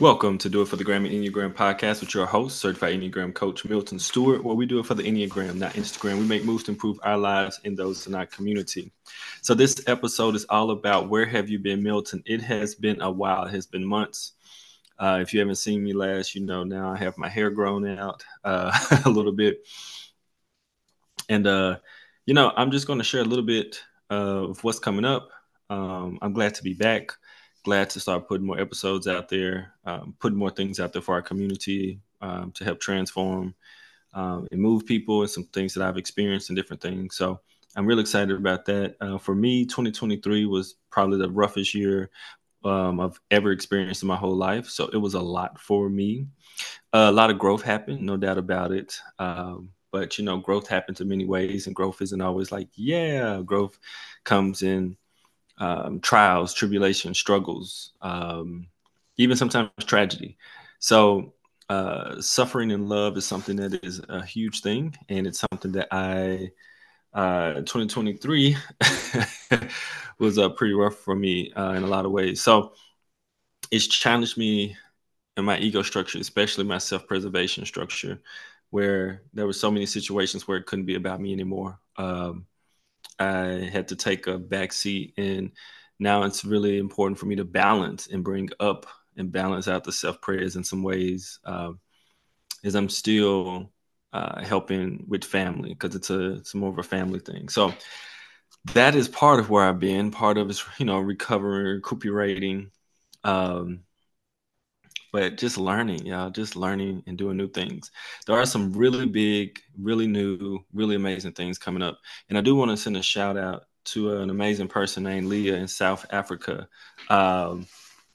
Welcome to Do It for the Gram and Enneagram podcast with your host, certified Enneagram coach Milton Stewart, where we do it for the Enneagram, not Instagram. We make moves to improve our lives and those in our community. So, this episode is all about where have you been, Milton? It has been a while, it has been months. Uh, if you haven't seen me last, you know now I have my hair grown out uh, a little bit. And, uh, you know, I'm just going to share a little bit of what's coming up. Um, I'm glad to be back glad to start putting more episodes out there, um, putting more things out there for our community um, to help transform um, and move people and some things that I've experienced and different things. So I'm really excited about that. Uh, for me, 2023 was probably the roughest year um, I've ever experienced in my whole life. So it was a lot for me. Uh, a lot of growth happened, no doubt about it. Um, but you know, growth happens in many ways, and growth isn't always like, yeah, growth comes in um, trials, tribulations, struggles, um, even sometimes tragedy. So, uh, suffering in love is something that is a huge thing, and it's something that I, uh, 2023 was uh, pretty rough for me uh, in a lot of ways. So, it's challenged me in my ego structure, especially my self-preservation structure, where there were so many situations where it couldn't be about me anymore. Um, I had to take a back seat. And now it's really important for me to balance and bring up and balance out the self praise in some ways, uh, as I'm still uh, helping with family because it's a it's more of a family thing. So that is part of where I've been. Part of is you know recovering, recuperating. Um, but just learning, y'all, just learning and doing new things. There are some really big, really new, really amazing things coming up. And I do want to send a shout out to an amazing person named Leah in South Africa, um,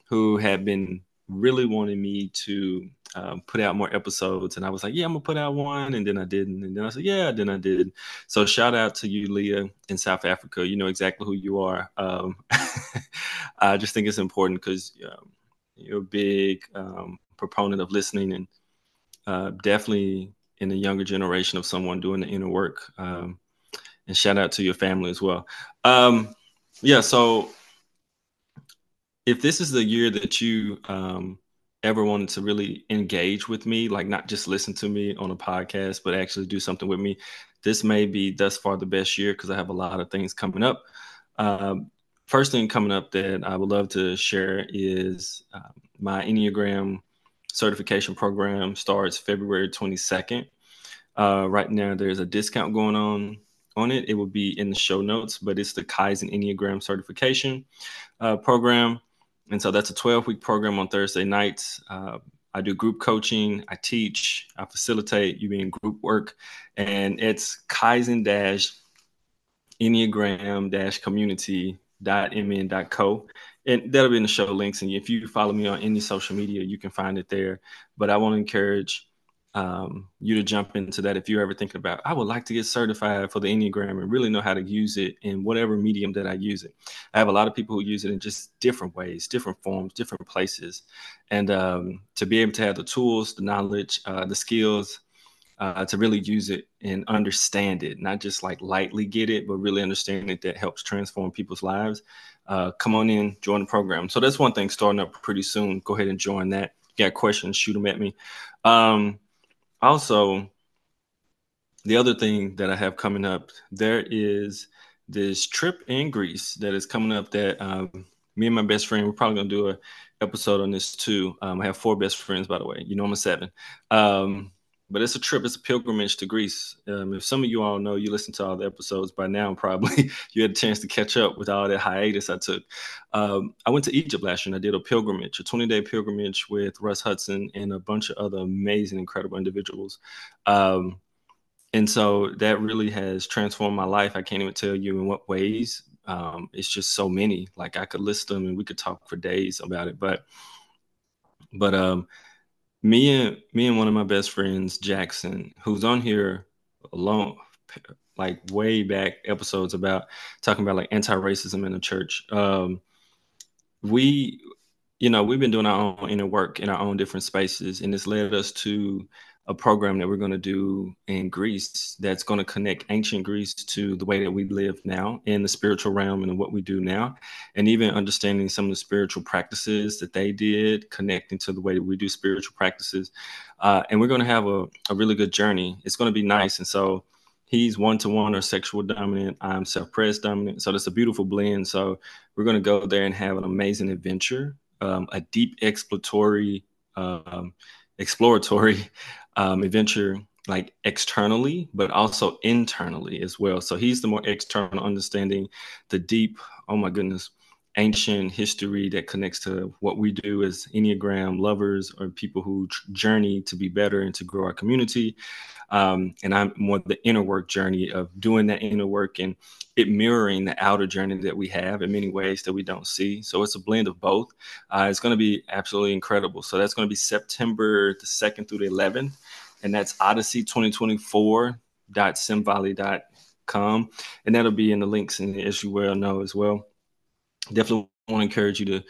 who had been really wanting me to um, put out more episodes. And I was like, yeah, I'm gonna put out one. And then I didn't. And then I said, yeah, then I did. So shout out to you, Leah, in South Africa. You know exactly who you are. Um, I just think it's important because um, you're a big um, proponent of listening and uh, definitely in the younger generation of someone doing the inner work. Um, and shout out to your family as well. Um, yeah, so if this is the year that you um, ever wanted to really engage with me, like not just listen to me on a podcast, but actually do something with me, this may be thus far the best year because I have a lot of things coming up. Um, first thing coming up that I would love to share is um, my Enneagram certification program starts February 22nd. Uh, right now, there's a discount going on on it. It will be in the show notes, but it's the Kaizen Enneagram certification uh, program. And so that's a 12 week program on Thursday nights. Uh, I do group coaching, I teach, I facilitate you being group work, and it's Kaizen Enneagram community mn.co and that'll be in the show links. And if you follow me on any social media you can find it there. But i want to encourage um, you to jump into that if you're ever thinking about i would like to get certified for the enneagram and really know how to use it in whatever medium that i use it. I have a lot of people who use it in just different ways different forms different places. And um, to be able to have the tools the knowledge uh, the skills uh, to really use it and understand it, not just like lightly get it, but really understand it that helps transform people's lives. Uh, come on in, join the program. So that's one thing starting up pretty soon. Go ahead and join that. You got questions, shoot them at me. Um, also, the other thing that I have coming up, there is this trip in Greece that is coming up that um, me and my best friend, we're probably going to do a episode on this too. Um, I have four best friends, by the way. You know, I'm a seven. Um, but it's a trip. It's a pilgrimage to Greece. Um, if some of you all know, you listen to all the episodes by now, probably you had a chance to catch up with all that hiatus I took. Um, I went to Egypt last year and I did a pilgrimage, a 20 day pilgrimage with Russ Hudson and a bunch of other amazing, incredible individuals. Um, and so that really has transformed my life. I can't even tell you in what ways. Um, it's just so many. Like I could list them and we could talk for days about it. But, but um, me and me and one of my best friends, Jackson, who's on here alone, like way back episodes about talking about like anti-racism in the church. Um, we, you know, we've been doing our own inner work in our own different spaces, and it's led us to a program that we're going to do in Greece that's going to connect ancient Greece to the way that we live now in the spiritual realm and what we do now, and even understanding some of the spiritual practices that they did, connecting to the way that we do spiritual practices. Uh, and we're going to have a, a really good journey. It's going to be nice. And so he's one to one or sexual dominant. I'm self-pres dominant. So that's a beautiful blend. So we're going to go there and have an amazing adventure, um, a deep exploratory. Um, exploratory um, adventure like externally, but also internally as well. So he's the more external understanding, the deep, oh my goodness, ancient history that connects to what we do as Enneagram lovers or people who journey to be better and to grow our community. Um, and I'm more the inner work journey of doing that inner work and it mirroring the outer journey that we have in many ways that we don't see. So it's a blend of both. Uh, it's going to be absolutely incredible. So that's going to be September the 2nd through the 11th. And that's Odyssey 2024.simvoly.com. And that'll be in the links, and as you well know as well. Definitely want to encourage you to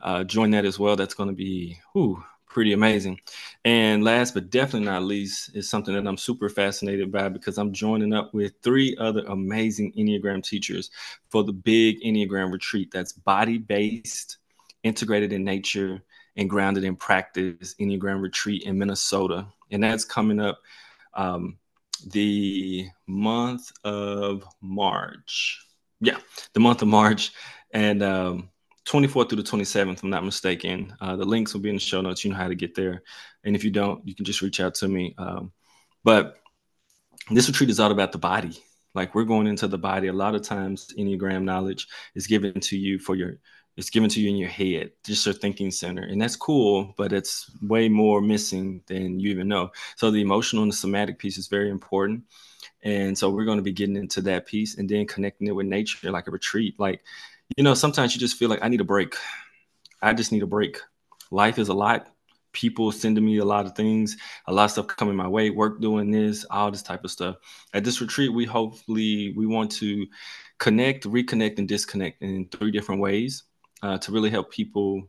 uh, join that as well. That's going to be, whew, pretty amazing. And last but definitely not least is something that I'm super fascinated by because I'm joining up with three other amazing Enneagram teachers for the big Enneagram retreat that's body based, integrated in nature, and grounded in practice Enneagram retreat in Minnesota. And that's coming up um, the month of March. Yeah, the month of March. And um, 24th through the 27th, if I'm not mistaken. Uh, the links will be in the show notes. You know how to get there. And if you don't, you can just reach out to me. Um, but this retreat is all about the body. Like we're going into the body. A lot of times, Enneagram knowledge is given to you for your, it's given to you in your head, just your thinking center. And that's cool, but it's way more missing than you even know. So the emotional and the somatic piece is very important. And so we're going to be getting into that piece and then connecting it with nature, like a retreat. Like, you know, sometimes you just feel like I need a break. I just need a break. Life is a lot. People sending me a lot of things, a lot of stuff coming my way, work doing this, all this type of stuff. At this retreat, we hopefully we want to connect, reconnect, and disconnect in three different ways uh, to really help people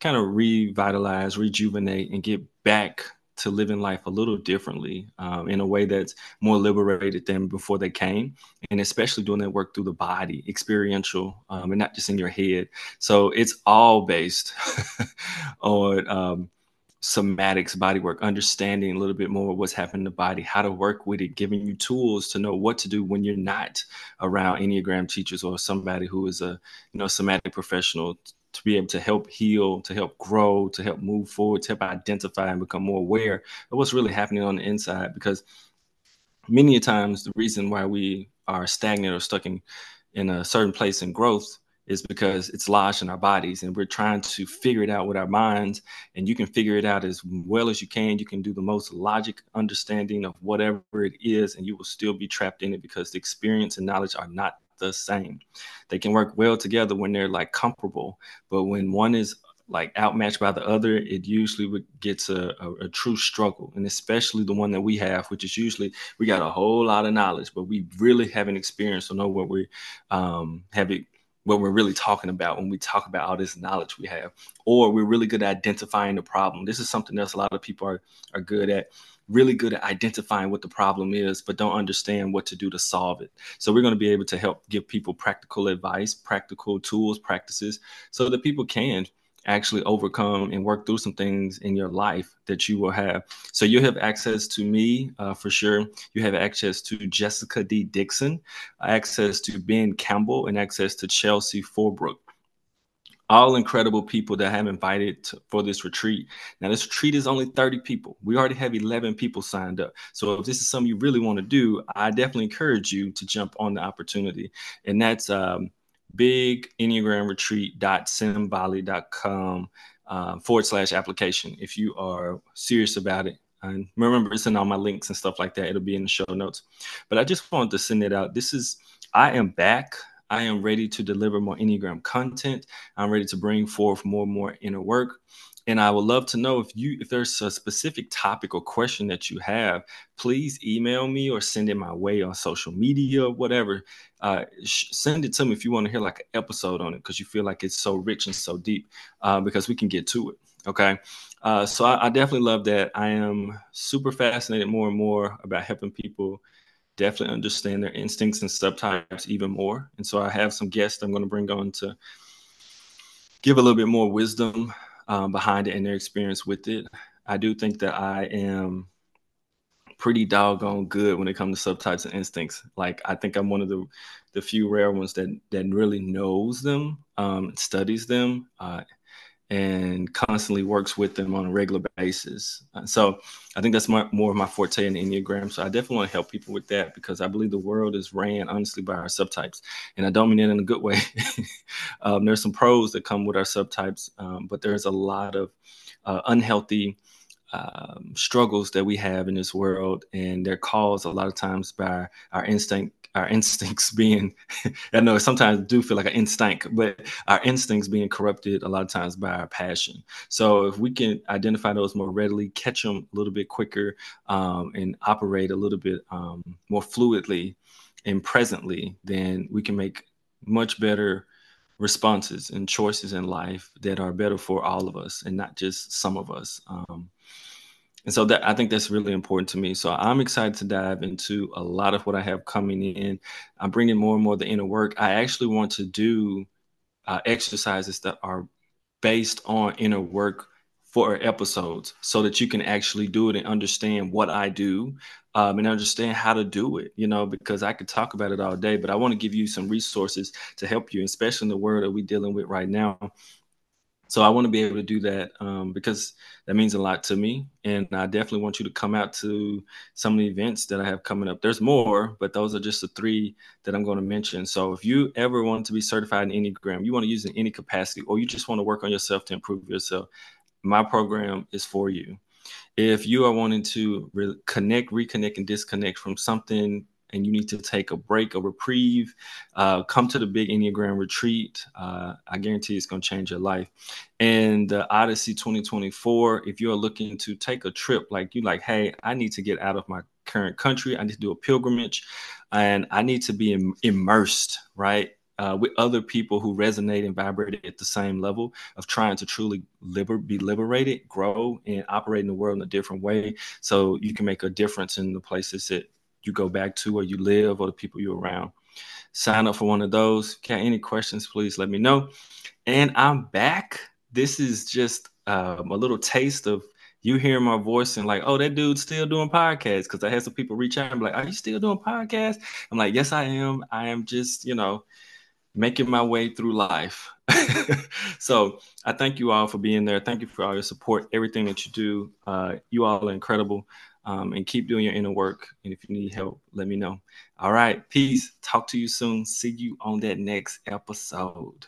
kind of revitalize, rejuvenate, and get back to living life a little differently um, in a way that's more liberated than before they came and especially doing that work through the body experiential um, and not just in your head. So it's all based on um, somatics body work understanding a little bit more what's happening in the body how to work with it giving you tools to know what to do when you're not around enneagram teachers or somebody who is a you know somatic professional to be able to help heal, to help grow, to help move forward, to help identify and become more aware of what's really happening on the inside. Because many times the reason why we are stagnant or stuck in, in a certain place in growth is because it's lodged in our bodies and we're trying to figure it out with our minds and you can figure it out as well as you can you can do the most logic understanding of whatever it is and you will still be trapped in it because the experience and knowledge are not the same. They can work well together when they're like comparable, but when one is like outmatched by the other, it usually gets a, a, a, true struggle. And especially the one that we have, which is usually we got a whole lot of knowledge, but we really haven't experienced or know what we um, have it, what we're really talking about when we talk about all this knowledge we have, or we're really good at identifying the problem. This is something else a lot of people are, are good at really good at identifying what the problem is, but don't understand what to do to solve it. So we're going to be able to help give people practical advice, practical tools, practices, so that people can actually overcome and work through some things in your life that you will have. So you have access to me uh, for sure. You have access to Jessica D. Dixon, access to Ben Campbell, and access to Chelsea Forbrook all incredible people that have invited to, for this retreat. Now, this retreat is only 30 people. We already have 11 people signed up. So, if this is something you really want to do, I definitely encourage you to jump on the opportunity. And that's um, big Enneagram retreat.simvoly.com uh, forward slash application if you are serious about it. And remember, it's in all my links and stuff like that. It'll be in the show notes. But I just wanted to send it out. This is, I am back I am ready to deliver more Enneagram content. I'm ready to bring forth more and more inner work. And I would love to know if you if there's a specific topic or question that you have, please email me or send it my way on social media or whatever. Uh, sh- send it to me if you want to hear like an episode on it because you feel like it's so rich and so deep. Uh, because we can get to it. Okay. Uh, so I, I definitely love that. I am super fascinated more and more about helping people definitely understand their instincts and subtypes even more. And so I have some guests I'm going to bring on to give a little bit more wisdom um, behind it and their experience with it. I do think that I am pretty doggone good when it comes to subtypes and instincts. Like I think I'm one of the the few rare ones that that really knows them, um, studies them, uh, and constantly works with them on a regular basis. Uh, so I think that's my, more of my forte in the Enneagram. So I definitely want to help people with that because I believe the world is ran honestly by our subtypes. And I don't mean it in a good way. um, there's some pros that come with our subtypes, um, but there's a lot of uh, unhealthy um, struggles that we have in this world, and they're caused a lot of times by our instinct our instincts being i know sometimes I do feel like an instinct but our instincts being corrupted a lot of times by our passion. So if we can identify those more readily catch them a little bit quicker um, and operate a little bit um, more fluidly and presently then we can make much better responses and choices in life that are better for all of us and not just some of us um, and so that I think that's really important to me. So I'm excited to dive into a lot of what I have coming in. I'm bringing more and more the inner work. I actually want to do uh, exercises that are based on inner work for episodes so that you can actually do it and understand what I do um, and understand how to do it, you know, because I could talk about it all day, but I want to give you some resources to help you, especially in the world that we're dealing with right now so I want to be able to do that um, because that means a lot to me, and I definitely want you to come out to some of the events that I have coming up. There's more, but those are just the three that I'm going to mention. So if you ever want to be certified in Enneagram, you want to use in any capacity, or you just want to work on yourself to improve yourself, my program is for you. If you are wanting to re- connect, reconnect, and disconnect from something and you need to take a break, a reprieve, uh, come to the Big Enneagram Retreat. Uh, I guarantee it's going to change your life. And the Odyssey 2024, if you're looking to take a trip, like you like, hey, I need to get out of my current country, I need to do a pilgrimage, and I need to be Im- immersed, right? Uh, with other people who resonate and vibrate at the same level of trying to truly liber- be liberated, grow, and operate in the world in a different way so you can make a difference in the places that you go back to or you live or the people you're around. Sign up for one of those. Got any questions, please let me know. And I'm back. This is just um, a little taste of you hearing my voice and like, oh, that dude's still doing podcasts. Because I had some people reach out and be like, are you still doing podcasts? I'm like, yes, I am. I am just, you know, making my way through life. so I thank you all for being there. Thank you for all your support, everything that you do. Uh, you all are incredible um, and keep doing your inner work. And if you need help, let me know. All right. Peace. Talk to you soon. See you on that next episode.